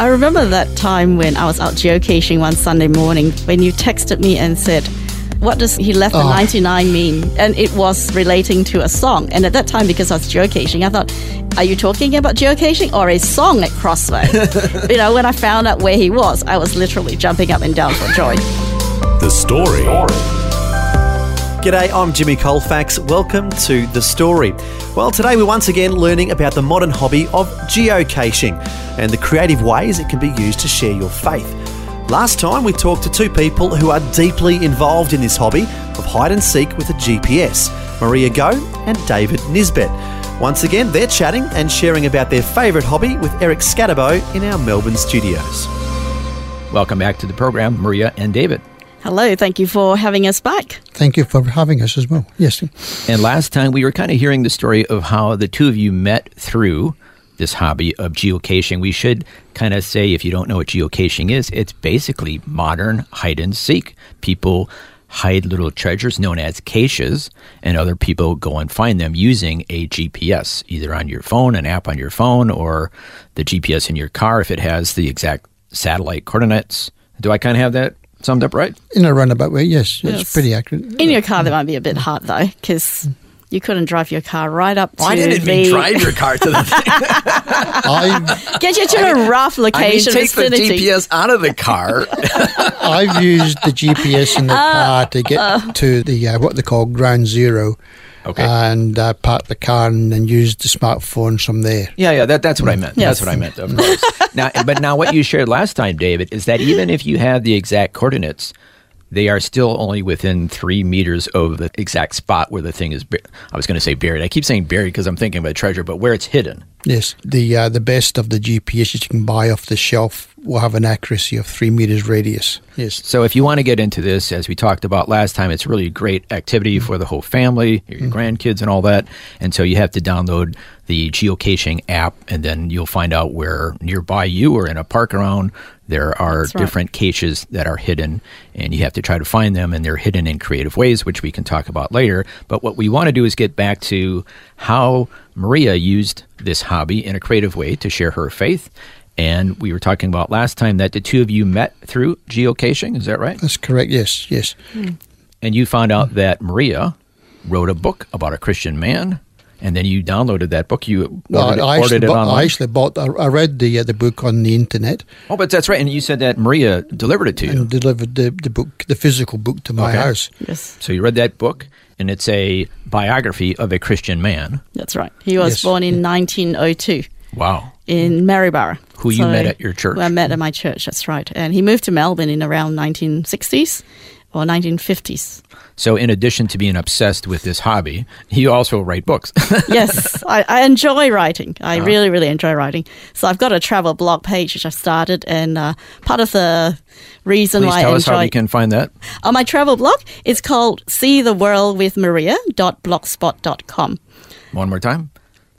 I remember that time when I was out geocaching one Sunday morning when you texted me and said, what does he left the Oh. 99 mean? And it was relating to a song. And at that time, because I was geocaching, I thought, are you talking about geocaching or a song at Crossway? you know, when I found out where he was, I was literally jumping up and down for joy. The Story. G'day, I'm Jimmy Colfax. Welcome to The Story. Well, today we're once again learning about the modern hobby of geocaching and the creative ways it can be used to share your faith. Last time we talked to two people who are deeply involved in this hobby of hide and seek with a GPS Maria Ngo and David Nisbet. Once again, they're chatting and sharing about their favourite hobby with Eric Scatterbo in our Melbourne studios. Welcome back to the program, Maria and David. Hello, thank you for having us back. Thank you for having us as well. Yes. And last time we were kind of hearing the story of how the two of you met through this hobby of geocaching. We should kind of say, if you don't know what geocaching is, it's basically modern hide and seek. People hide little treasures known as caches, and other people go and find them using a GPS, either on your phone, an app on your phone, or the GPS in your car if it has the exact satellite coordinates. Do I kind of have that summed up right? In a roundabout way, yes. Yes. It's pretty accurate. In your car, that might be a bit hard though, because you couldn't drive your car right up to I didn't the mean drive your car to the thing. I've, get you to a rough I mean, location take the. GPS out of the car. I've used the GPS in the car to get to the uh, what they call ground zero. Okay. And uh, park the car and then use the smartphone from there. yeah, yeah, that, that's what I meant. Yes. That's what I meant, of course. now, but now, what you shared last time, David, is that even if you have the exact coordinates, they are still only within three meters of the exact spot where the thing is. bu- I was going to say buried. I keep saying buried because I'm thinking about treasure, but where it's hidden. Yes. The uh, the best of the GPSs you can buy off the shelf will have an accuracy of three meters radius. Yes. So, if you want to get into this, as we talked about last time, it's really a great activity for the whole family, your grandkids, and all that. And so, you have to download the geocaching app, and then you'll find out where nearby you or in a park around there are right. different caches that are hidden, and you have to try to find them, and they're hidden in creative ways, which we can talk about later. But what we want to do is get back to how Maria used this hobby in a creative way to share her faith. And we were talking about last time that the two of you met through geocaching. Is that right? That's correct. Yes. Yes. And you found out that Maria wrote a book about a Christian man, and then you downloaded that book. You No, ordered, I, ordered actually it bought, I actually bought. I I read the uh, the book on the internet oh, but that's right. And you said that Maria delivered it to you. and delivered the, the book, the physical book, to my Okay. house. Yes. So you read that book, and it's a biography of a Christian man. That's right. He was Yes. born in 1902 Wow. in Maryborough. Who you met at your church. who I met at my church, that's right. And he moved to Melbourne in around 1960s or 1950s. So, in addition to being obsessed with this hobby, you also write books. yes, I, I enjoy writing. I Uh-huh. really, really enjoy writing. So I've got a travel blog page which I've started, and uh, part of the reason Please why tell I us how enjoy we can find that. on my travel blog, it's called See the World with Maria.blogspot.com. One more time.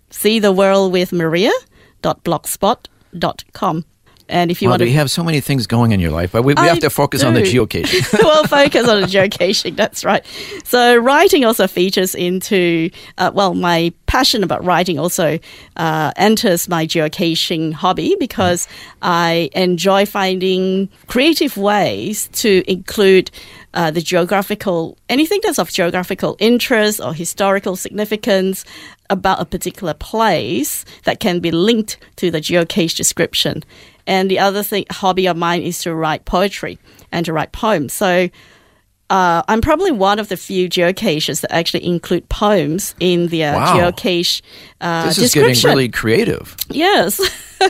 See the World with Maria.blogspot.com. And if you Well, want to we have so many things going in your life, but we, we have to focus on the do. geocaching. well, focus on the geocaching. That's right. So writing also features into uh, well, my passion about writing also uh, enters my geocaching hobby because I enjoy finding creative ways to include. Uh, the geographical, anything that's of geographical interest or historical significance about a particular place that can be linked to the geocache description. And the other thing, hobby of mine is to write poetry and to write poems. So uh, I'm probably one of the few geocachers that actually include poems in their Wow. geocache uh, this is description. getting really creative. yes.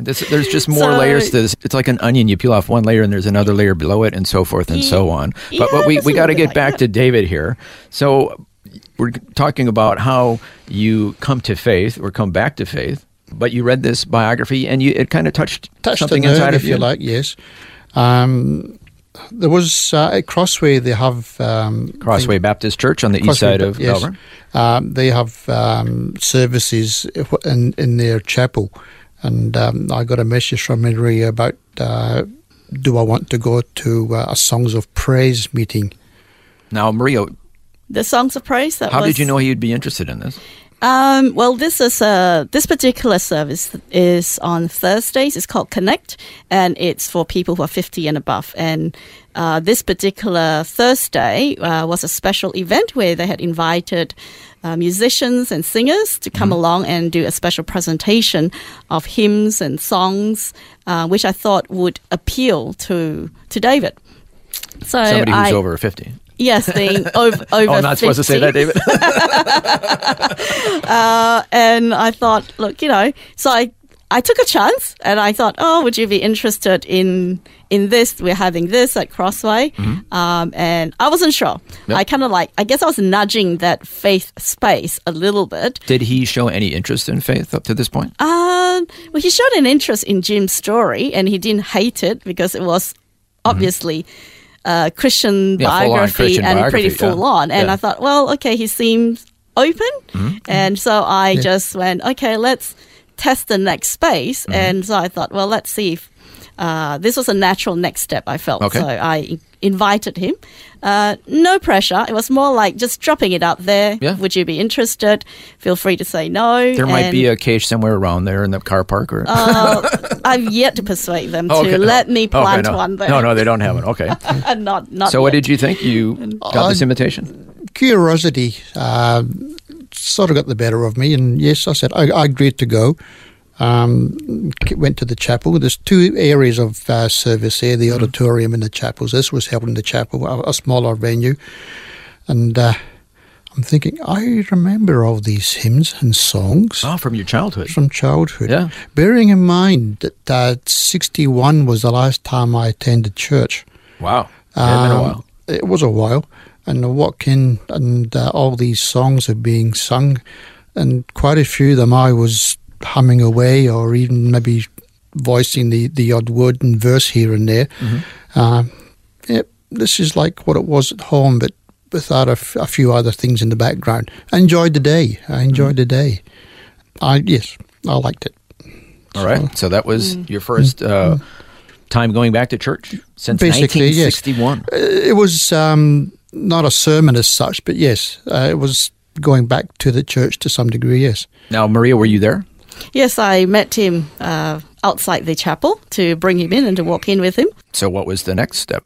This, there's just more So- layers to this. It's like an onion. You peel off one layer, and there's another layer below it, and so forth and so on. But, yeah, but we, we got to get like back that. to David here. So we're talking about how you come to faith or come back to faith But you read this biography and you it kind of touched, touched something a nerve, inside if of you like. Yes. Um, there was uh, at Crossway. They have um, Crossway Baptist Church on the east Crossway, side of yes. Melbourne. Um, they have um, services in in their chapel, and um, I got a message from Maria about uh, do I want to go to uh, a Songs of Praise meeting. Now, Maria, The songs of praise. That how was, did you know he'd be interested in this? Um, well, this is uh, this particular service is on Thursdays. It's called Connect, and it's for people who are fifty and above. And uh, this particular Thursday uh, was a special event where they had invited uh, musicians and singers to come along and do a special presentation of hymns and songs, uh, which I thought would appeal to to David. So Somebody who's I, over 50. Yes, being over, over Oh, I'm not supposed to say that, David. and I thought, look, you know, so I I took a chance and I thought, oh, would you be interested in in this? We're having this at Crossway, um, and I wasn't sure. Yep. I kind of like, I guess I was nudging that faith space a little bit. Did he show any interest in faith up to this point? Um, well, he showed an interest in Jim's story, and he didn't hate it because it was obviously. Uh, Christian. Yeah, biography Christian and biography, pretty yeah. full on, and Yeah. I thought, well, okay, he seems open, Mm-hmm. and so I just went, okay, let's test the next space, Mm-hmm. and so I thought, well, let's see if uh, this was a natural next step. I felt Okay. so I invited him. Uh, no pressure. It was more like just dropping it out there. Yeah. Would you be interested? Feel free to say no. There might be a cache somewhere around there in the car park or. uh, I've yet to persuade them Oh, to okay. let me Okay, plant no. one there. No, no, they don't have one. Okay. not not. so, what did you think? You got this invitation? Curiosity uh, sort of got the better of me, and yes, I said I, I agreed to go. Um, went to the chapel. There's two areas of uh, service here: the auditorium and the chapels. This was held in the chapel, a, a smaller venue, and uh, I'm thinking I remember all these hymns and songs Oh, from your childhood. from childhood. Yeah. Bearing in mind that uh, 61 was the last time I attended church. Wow. It had been a Um, while. It was a while. And I walk in, and uh, all these songs are being sung, and quite a few of them I was humming away, or even maybe voicing the, the odd word and verse here and there. Mm-hmm. Um, yeah, this is like what it was at home, but without a, f- a few other things in the background. I enjoyed the day. I enjoyed Mm-hmm. the day. I yes, I liked it. All right. So, that was your first uh, time going back to church since Basically, yes. It was um, not a sermon as such, but yes, uh, it was going back to the church to some degree. Yes, Now, Maria, were you there? Yes, I met him uh, outside the chapel to bring him in and to walk in with him. So, what was the next step?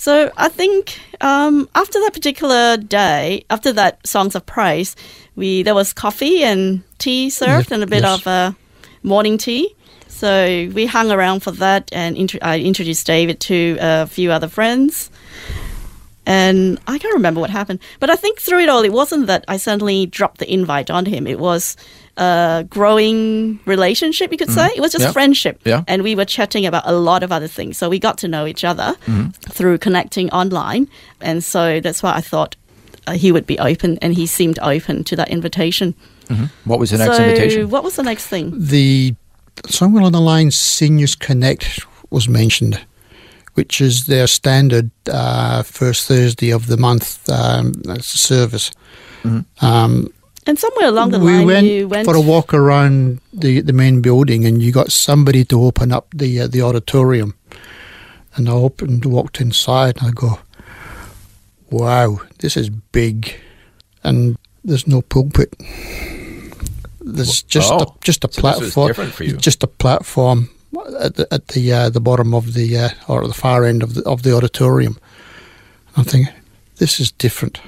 So I think um, after that particular day, after that songs of praise, we there was coffee and tea served Yep, and a bit yes. of uh, morning tea. So we hung around for that, and intro- I introduced David to a few other friends. And I can't remember what happened, but I think through it all, it wasn't that I suddenly dropped the invite on him. It was a growing relationship, you could say. It was just Mm-hmm. Yeah. friendship. Yeah. And we were chatting about a lot of other things. So we got to know each other Mm-hmm. through connecting online. And so that's why I thought uh, he would be open, and he seemed open to that invitation. What was the next so invitation? what was the next thing? the somewhere along the line, Seniors Connect was mentioned, which is their standard uh, first Thursday of the month um, service. Um, And somewhere along the we line, went, you went for a walk around the, the main building, and you got somebody to open up the uh, the auditorium. And I opened, walked inside, and I go, "Wow, this is big," and there's no pulpit. There's just Oh, a, just a so platform. different for you. Just a platform at the at the uh, the bottom of the uh, or the far end of the of the auditorium. I'm thinking, this is different.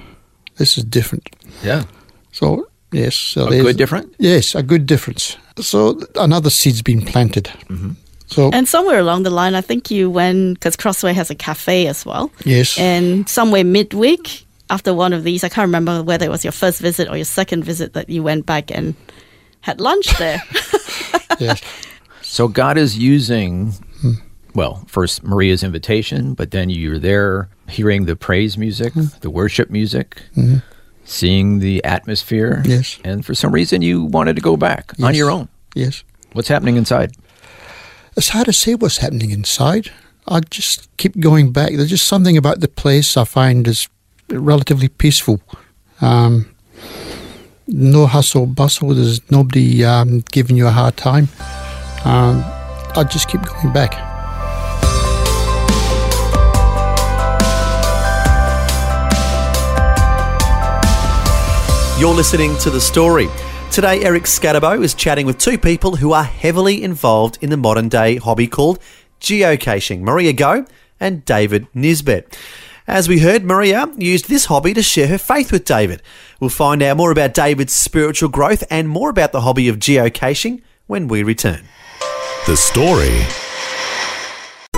This is different. yeah. So yes, so A good different? Yes, a good difference. So another seed's been planted. Mm-hmm. So And somewhere along the line, I think you went because Crossway has a cafe as well. yes, And somewhere midweek after one of these, I can't remember whether it was your first visit or your second visit that you went back and had lunch there. yes, So God is using, hmm. well, first Maria's invitation, but then you're there hearing the praise music, hmm. the worship music, hmm. Seeing the atmosphere. Yes. And for some reason, you wanted to go back on your own. yes. What's happening inside? It's hard to say what's happening inside. I just keep going back. There's just something about the place I find is relatively peaceful. Um, no hustle bustle. There's nobody um, giving you a hard time. Um, I just keep going back. You're listening to The Story. Today, Eric Scatterbo is chatting with two people who are heavily involved in the modern day hobby called geocaching Maria Ngo and David Nisbet. As we heard, Maria used this hobby to share her faith with David. We'll find out more about David's spiritual growth and more about the hobby of geocaching when we return. The Story.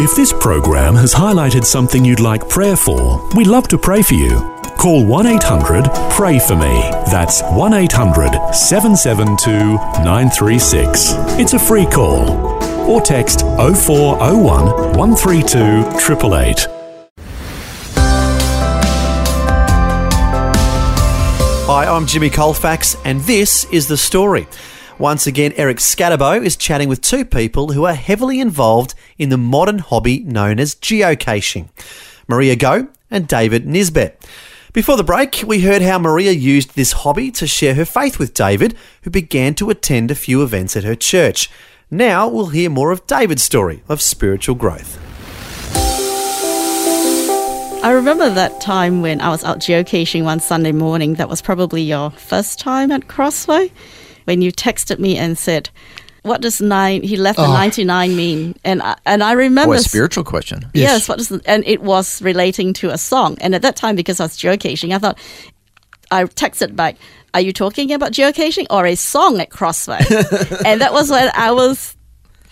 If this program has highlighted something you'd like prayer for, we'd love to pray for you. Call 1 800 Pray For Me. That's 1 800 772 936. It's a free call. Or text 0401 132 888. Hi, I'm Jimmy Colfax, and this is The Story. Once again, Eric Scatterbo is chatting with two people who are heavily involved in the modern hobby known as geocaching Maria Ngo and David Nisbet. Before the break, we heard how Maria used this hobby to share her faith with David, who began to attend a few events at her church. Now we'll hear more of David's story of spiritual growth. I remember that time when I was out geocaching one Sunday morning. That was probably your first time at Crossway when you texted me and said, "What does nine? He left the Oh. ninety nine mean?" And I, and I remember Oh, a spiritual question. Yes, Yes. what does and it was relating to a song. And at that time, because I was geocaching, I thought I texted back, "Are you talking about geocaching or a song at Crossway?" and that was when I was,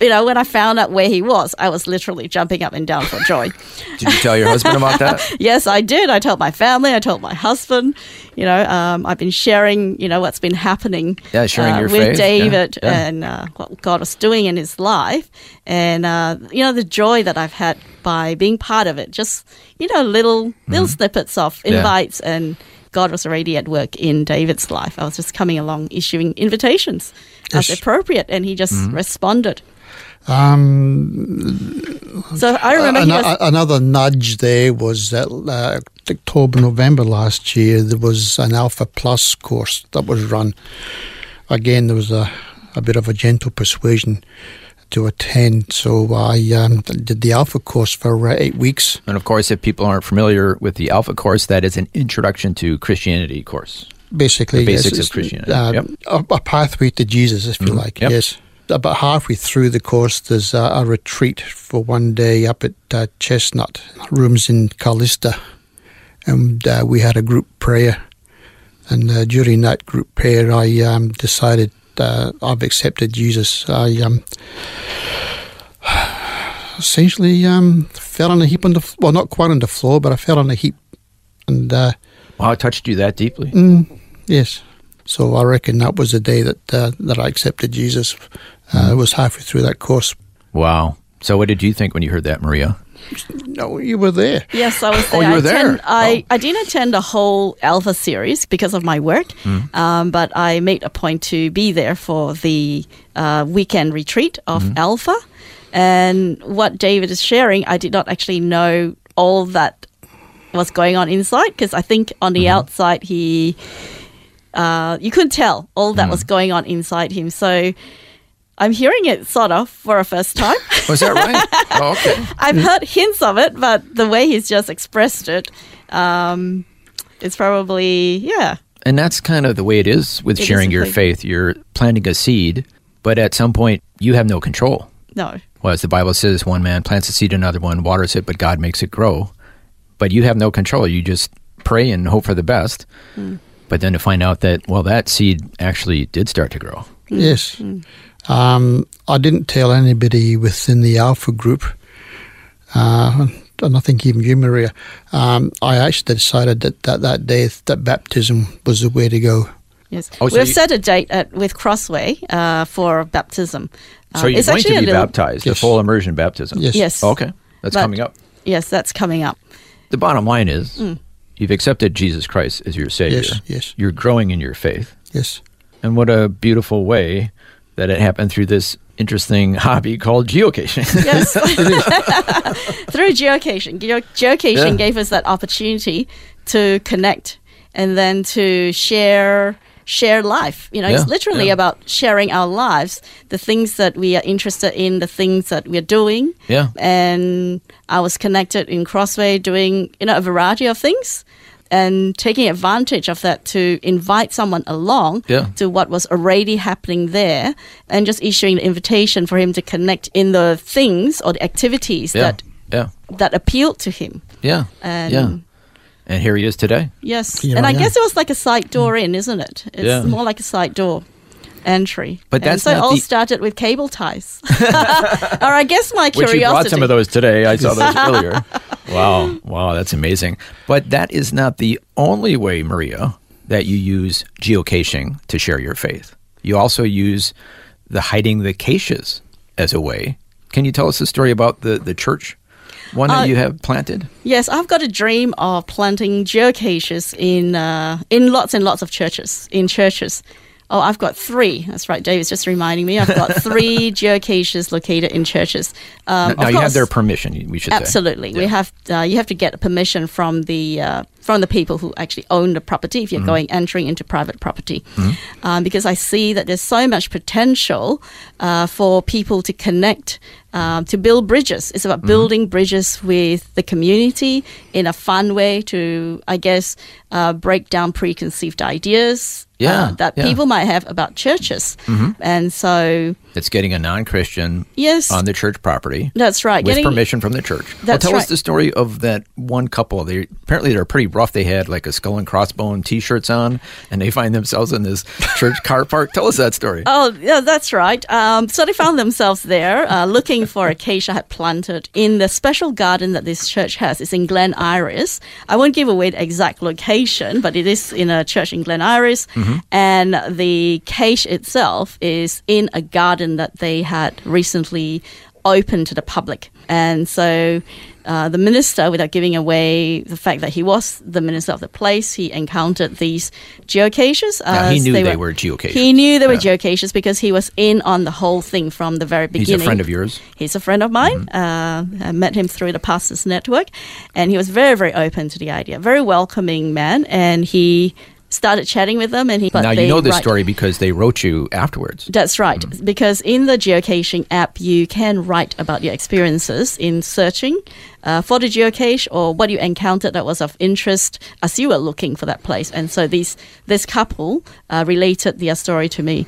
you know, when I found out where he was, I was literally jumping up and down for joy. Did you tell your husband about that? yes, I did. I told my family. I told my husband. You know, um, I've been sharing. You know what's been happening. Yeah, sharing uh, your with faith. Yeah, David yeah. and uh, what God was doing in his life, and uh, you know the joy that I've had by being part of it. Just you know, little little snippets of Mm-hmm. Yeah. invites and. God was already at work in David's life. I was just coming along issuing invitations as appropriate, and he just Mm-hmm. responded. Um, So I remember he Ano- was another nudge there was that uh, October, November last year, there was an Alpha Plus course that was run. Again, there was a, a bit of a gentle persuasion to attend. So I um, did the Alpha course for uh, eight weeks. And of course, if people aren't familiar with the Alpha course, that is an introduction to Christianity course. Basically, The yes, basics of Christianity, uh, yep. a, a pathway to Jesus, if you like. yep. Yes. About halfway through the course, there's a, a retreat for one day up at uh, Chestnut Rooms in Kallista, and uh, we had a group prayer. And uh, during that group prayer, I um, decided uh, I've accepted Jesus. I um, essentially um, fell on a heap on the well, not quite on the floor, but I fell on a heap, and. Uh, Wow, it touched you that deeply. Yes. So I reckon that was the day that uh, that I accepted Jesus. Uh, It was halfway through that course. Wow. So, what did you think when you heard that, Maria? No, you were there. Yes, I was Oh, there. you were I there? attend- I, Oh. I didn't attend the whole Alpha series because of my work, Mm-hmm. um, but I made a point to be there for the uh, weekend retreat of Mm-hmm. Alpha. And what David is sharing, I did not actually know all that was going on inside because I think on the Mm-hmm. outside he, uh, you couldn't tell all that Mm. was going on inside him. So I'm hearing it sort of for a first time. Was that right? oh, okay. I've heard hints of it, but the way he's just expressed it, um, it's probably yeah. And that's kind of the way it is with It is sharing your faith. You're planting a seed, but at some point, you have no control. No, Well, as the Bible says, one man plants a seed, another one waters it, but God makes it grow. But you have no control. You just pray and hope for the best. But then to find out that, well, that seed actually did start to grow. Yes. Um, I didn't tell anybody within the Alpha group, uh, and I think even you, Maria. Um, I actually decided that, that that day that baptism was the way to go. yes, Oh, so we've you- set a date at, with Crossway uh, for baptism. So Uh, you're it's going to be little- baptized, the full immersion baptism. Yes. Yes, Oh, okay. That's But- coming up. Yes, that's coming up. The bottom line is Mm. you've accepted Jesus Christ as your Savior. Yes, yes. You're growing in your faith. Yes. And what a beautiful way that it happened through this interesting hobby called geocaching. Yes. Through geocaching. Geo- geocaching Yeah. gave us that opportunity to connect and then to share share life. You know, Yeah, it's literally yeah. about sharing our lives, the things that we are interested in, the things that we're doing. Yeah. And I was connected in Crossway doing, you know, a variety of things. And taking advantage of that to invite someone along Yeah. to what was already happening there and just issuing the invitation for him to connect in the things or the activities yeah. that Yeah. that appealed to him. Yeah. And yeah. And here he is today. yes, Here and I I guess it was like a side door in, isn't it? It's Yeah. more like a side door entry. But And that's so it not all the- started with cable ties. or I guess my Which you curiosity. brought some of those today. I saw those earlier. Wow. Wow. That's amazing. But that is not the only way, Maria, that you use geocaching to share your faith. You also use the hiding the caches as a way. Can you tell us a story about the, the church one that Uh, you have planted? Yes, I've got a dream of planting geocaches in uh, in lots and lots of churches. In churches. Oh, I've got three. That's right. David's just reminding me. I've got three geocaches located in churches. Um, now of you have their permission. We should say. Absolutely, we Yeah. have. Uh, you have to get permission from the uh, from the people who actually own the property if you're Mm-hmm. going entering into private property, um, because I see that there's so much potential uh, for people to connect. Um, to build bridges, it's Mm-hmm. about building bridges with the community in a fun way. To, I guess, uh, break down preconceived ideas Yeah, uh, that yeah. Mm-hmm. people might have about churches, and so It's getting a non-Christian yes, on the church property that's right. with Getting- permission from the church. That's well, tell us the story of that one couple. They apparently they're pretty rough. They had like a skull and crossbone T-shirts on, and they find themselves in this church car park. Tell us that story. Oh, yeah, that's right. Um, so they found themselves there uh, looking for a cache I had planted in the special garden that this church has. It's in Glen Iris. I won't give away the exact location, but it is in a church in Glen Iris. And the cache itself is in a garden that they had recently opened to the public. And so uh, the minister, without giving away the fact that he was the minister of the place, he encountered these geocachers. Now, he knew they were geocachers. He knew they were Yeah. geocachers because he was in on the whole thing from the very beginning. He's a friend of yours. He's a friend of mine. Mm-hmm. Uh, I met him through the pastors network, and he was very, very open to the idea. Very welcoming man, and he started chatting with them. And he now you know this write- story because they wrote you afterwards. That's right, Mm-hmm. because in the geocaching app, you can write about your experiences in searching uh, for the geocache or what you encountered that was of interest as you were looking for that place. And so these this couple uh, related their story to me.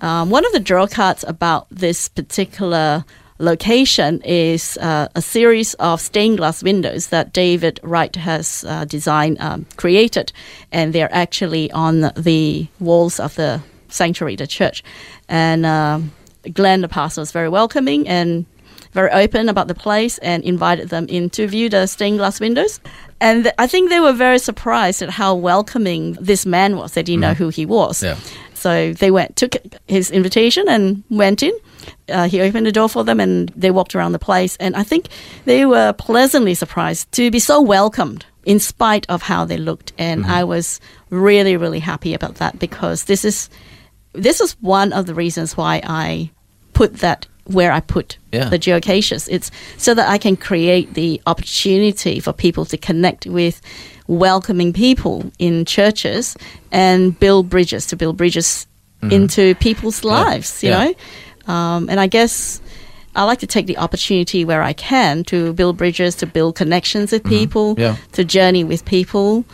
Um, one of the draw cards about this particular location is uh, a series of stained glass windows that David Wright has uh, designed, um, created, and they're actually on the walls of the sanctuary, the church. And um, Glenn, the pastor, was very welcoming and very open about the place and invited them in to view the stained glass windows. And th- I think they were very surprised at how welcoming this man was. They didn't know who he was. Yeah. So they went, took his invitation and went in. Uh, he opened the door for them and they walked around the place. And I think they were pleasantly surprised to be so welcomed in spite of how they looked. And I was really, really happy about that because this is this is one of the reasons why I put that where I put Yeah. the geocaches. It's so that I can create the opportunity for people to connect with welcoming people in churches and build bridges to build bridges into people's lives. You Mm-hmm. Yeah. know, um, and I guess. I like to take the opportunity where I can to build bridges, to build connections with people, Mm-hmm. Yeah. to journey with people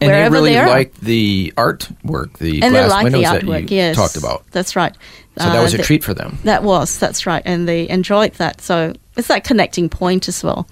And wherever they really are liked the artwork, the and they glass like the windows that artwork. you yes, talked about. That's right. So that was Uh, a th- treat for them. That was. That's right, and they enjoyed that. So it's that connecting point as well.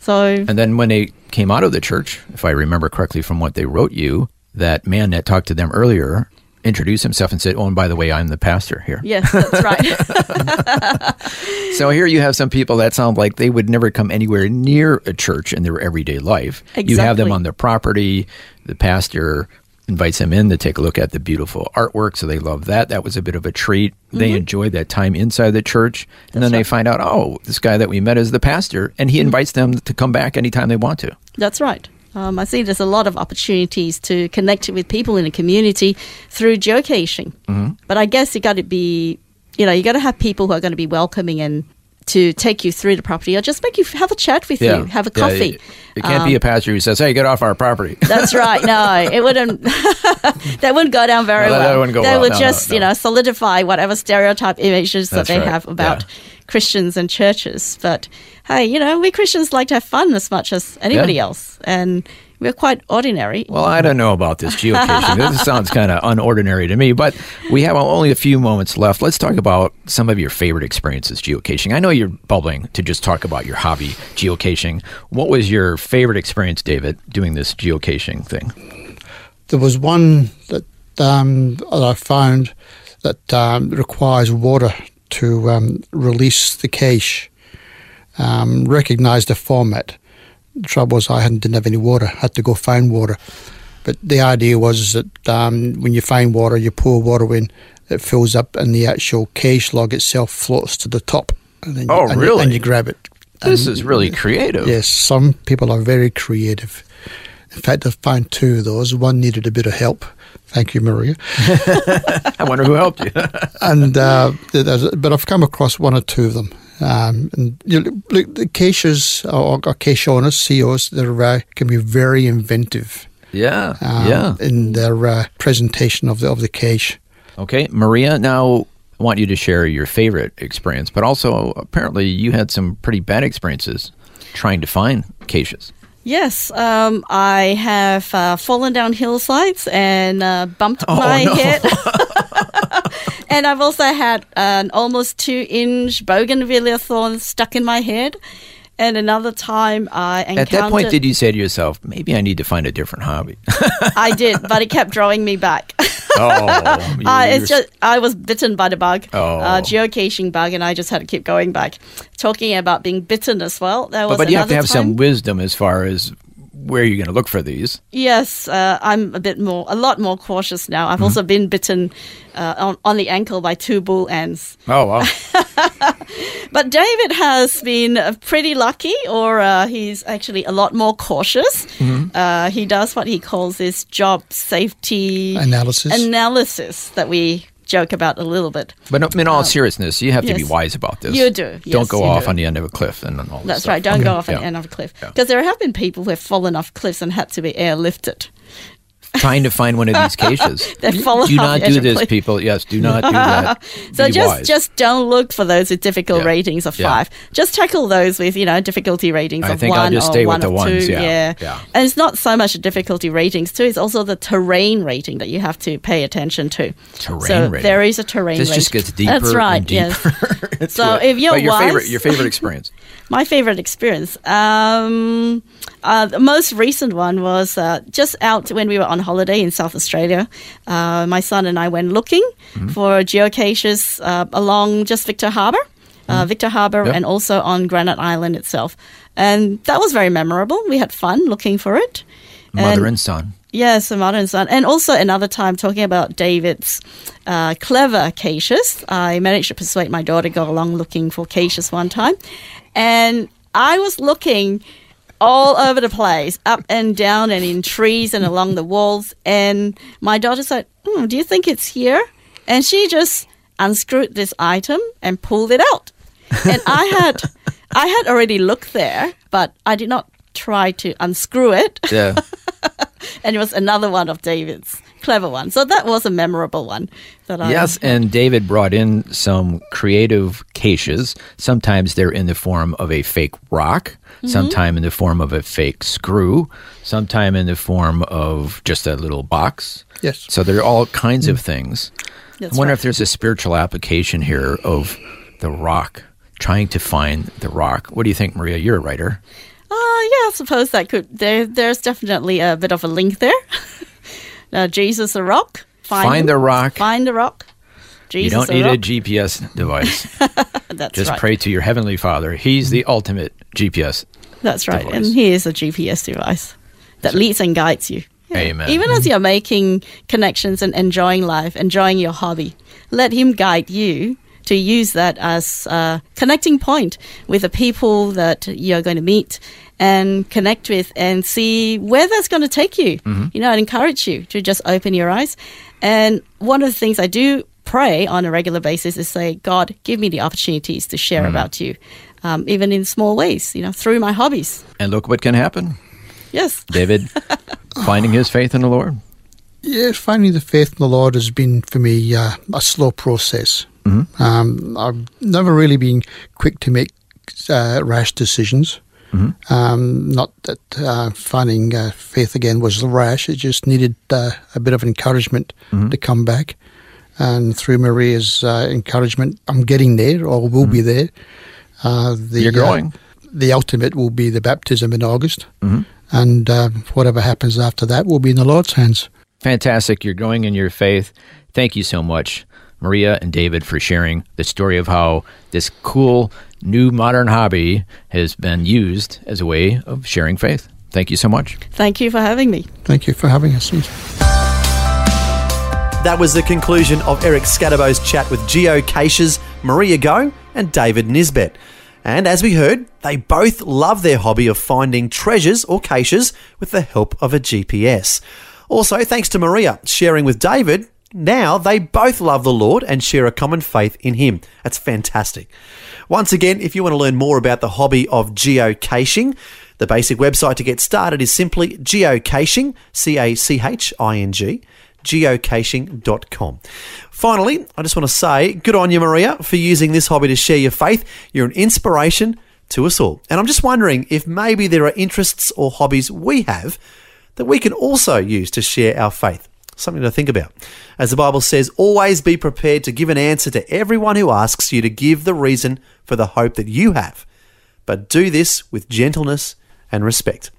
So And then when they came out of the church, if I remember correctly from what they wrote you, that man that talked to them earlier introduced himself and said, "Oh, and by the way, I'm the pastor here." yes, that's right. So here you have some people that sound like they would never come anywhere near a church in their everyday life. Exactly. You have them on their property. The pastor invites them in to take a look at the beautiful artwork, so they love that. That was a bit of a treat. They enjoy that time inside the church, and then they find out, oh, this guy that we met is the pastor, and he invites them to come back anytime they want to. that's right. Um, I see there's a lot of opportunities to connect with people in a community through geocaching. Mm-hmm. But I guess you got to be you know, you got to have people who are going to be welcoming and to take you through the property or just make you have a chat with you, have a Yeah, coffee. It, it can't be a um, pastor who says, "Hey, get off our property." That's right. No, it wouldn't. that wouldn't go down very No, that- that well. wouldn't go they well. would No, no, just, you know, solidify whatever stereotype images that they right. have about Yeah. Christians and churches. But hey, you know, we Christians like to have fun as much as anybody Yeah. else, and we're quite ordinary. Well, I don't know about this geocaching. this sounds kind of unordinary to me, but we have only a few moments left. Let's talk about some of your favorite experiences geocaching. I know you're bubbling to just talk about your hobby, geocaching. What was your favorite experience, David, doing this geocaching thing? There was one that, um, that I found that um, requires water to um, release the cache. Um, recognised the format. Trouble was I hadn't, didn't have any water. I had to go find water. But the idea was that um, when you find water, you pour water in, it fills up, and the actual cache log itself floats to the top. And then Oh, you, and you- really? and you grab it. This And- is really creative. Yes, some people are very creative. In fact, I found two of those. One needed a bit of help. Thank you, Maria. I wonder who helped you. and uh, but I've come across one or two of them. Um, and you know, look, the caches or, or cache owners, COs, they uh, can be very inventive yeah, um, yeah. in their uh, presentation of the of the cache. Okay, Maria, now I want you to share your favorite experience, but also apparently you had some pretty bad experiences trying to find caches. Yes, um, I have uh, fallen down hillsides and uh, bumped my no. head. and I've also had an almost two inch bougainvillea thorn stuck in my head. And another time I encountered. At that point, did you say to yourself, maybe I need to find a different hobby? I did, but it kept drawing me back. oh, Uh, it's just I was bitten by the bug, Oh. uh, geocaching bug, and I just had to keep going back. Talking about being bitten as well, there was but, but you have to have some wisdom as far as where are you're going to look for these. Yes, uh, I'm a bit more, a lot more cautious now. Mm-hmm. I've also been bitten uh, on, on the ankle by two bull ants. Oh, wow. But David has been uh, pretty lucky, or uh, he's actually a lot more cautious. Mm-hmm. Uh, he does what he calls his job safety Analysis. analysis that we joke about a little bit. but in all seriousness, you have to be Uh, wise about this. You do, Don't go off do. on the end of a cliff and all That's right. Don't go off on Yeah. the end of a cliff Yeah. because there have been people who have fallen off cliffs and had to be airlifted. Trying to find one of these fallen do not the do this, people. Yes, do not do that. So Be just wise. just don't look for those with difficult Yeah. ratings of Yeah. five. Just tackle those with you know difficulty ratings I of think I'll one just or stay with one the or ones, two. yeah. Yeah. and it's not so much the difficulty ratings too; it's also the terrain rating that you have to pay attention to. Terrain so rating. there is a terrain. This rating. just gets deeper That's right. and deeper. Yes. so if you're your wise, favorite, your favorite experience. my favorite experience. Um, uh, the most recent one was uh, just out when we were on holiday in South Australia. Uh, my son and I went looking Mm-hmm. for geocaches uh, along just Victor Harbor. Uh, Victor Harbor Mm-hmm. Yep. and also on Granite Island itself. And that was very memorable. We had fun looking for it. Mother and son. Yes, a and son. And also another time talking about David's uh, clever caches. I managed to persuade my daughter to go along looking for caches one time. And I was looking all over the place, up and down and in trees and along the walls. And my daughter said, hmm, do you think it's here? And she just unscrewed this item and pulled it out. And I had I had already looked there, but I did not try to unscrew it Yeah. and it was another one of David's clever one. So that was a memorable one. That I, Yes, and David brought in some creative caches. Sometimes they're in the form of a fake rock, Mm-hmm. sometime in the form of a fake screw, sometime in the form of just a little box. Yes. So there are all kinds of things. That's I wonder right. if there's a spiritual application here of the rock, trying to find the rock. What do you think, Maria? You're a writer. Uh, yeah, I suppose that could. There, there's definitely a bit of a link there. uh, Jesus a rock. Find, Find him. the rock. Find the rock. Jesus you don't a need a. GPS device. That's Just right. pray to your heavenly Father. He's the ultimate GPS. That's right. device. And he is a GPS device that leads and guides you. Amen. Even as you're making connections and enjoying life, enjoying your hobby, let him guide you to use that as a connecting point with the people that you're going to meet and connect with and see where that's going to take you. You know, and encourage you to just open your eyes. And one of the things I do pray on a regular basis is say, God, give me the opportunities to share about you, um, even in small ways, you know, through my hobbies. And look what can happen. Yes. David finding his faith in the Lord. Yeah, finding the faith in the Lord has been for me uh, a slow process. Um, I've never really been quick to make uh, rash decisions. Um, not that uh, finding uh, faith again was rash; it just needed uh, a bit of encouragement to come back. And through Maria's uh, encouragement, I'm getting there, or will be there. Uh, the, You're growing. The ultimate will be the baptism in August, and uh, whatever happens after that will be in the Lord's hands. Fantastic. You're growing in your faith. Thank you so much, Maria and David, for sharing the story of how this cool new modern hobby has been used as a way of sharing faith. Thank you so much. Thank you for having me. Thank you for having us. That was the conclusion of Eric Scatterbo's chat with geocachers Maria Ngo and David Nisbet. And as we heard, they both love their hobby of finding treasures or caches with the help of a GPS. Also, thanks to Maria sharing with David, now they both love the Lord and share a common faith in Him. That's fantastic. Once again, if you want to learn more about the hobby of geocaching, the basic website to get started is simply geocaching, C A C H I N G, geocaching.com. Finally, I just want to say good on you, Maria, for using this hobby to share your faith. You're an inspiration to us all. And I'm just wondering if maybe there are interests or hobbies we have that we can also use to share our faith. Something to think about. As the Bible says, always be prepared to give an answer to everyone who asks you to give the reason for the hope that you have. But do this with gentleness and respect.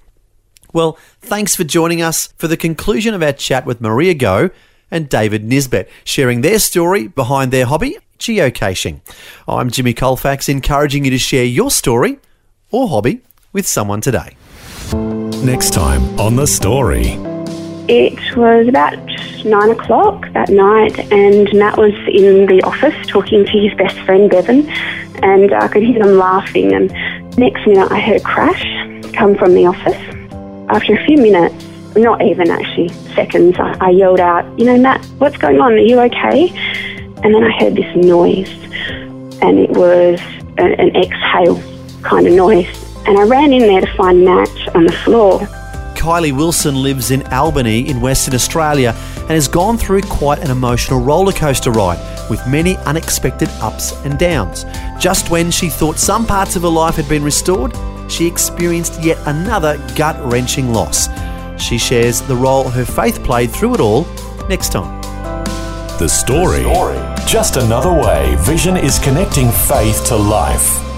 Well, thanks for joining us for the conclusion of our chat with Maria Ngo and David Nisbet, sharing their story behind their hobby, geocaching. I'm Jimmy Colfax, encouraging you to share your story or hobby with someone today. Next time on The Story. It was about nine o'clock that night, and Matt was in the office talking to his best friend Bevan, and I could hear them laughing. And next minute, I heard a crash come from the office. After a few minutes, not even actually seconds, I, I yelled out, "You know, Matt, what's going on? Are you okay?" And then I heard this noise, and it was an exhale kind of noise. And I ran in there to find Matt on the floor. Kylie Wilson lives in Albany in Western Australia and has gone through quite an emotional roller coaster ride with many unexpected ups and downs. Just when she thought some parts of her life had been restored, she experienced yet another gut wrenching loss. She shares the role her faith played through it all next time. The Story. Just another way Vision is connecting faith to life.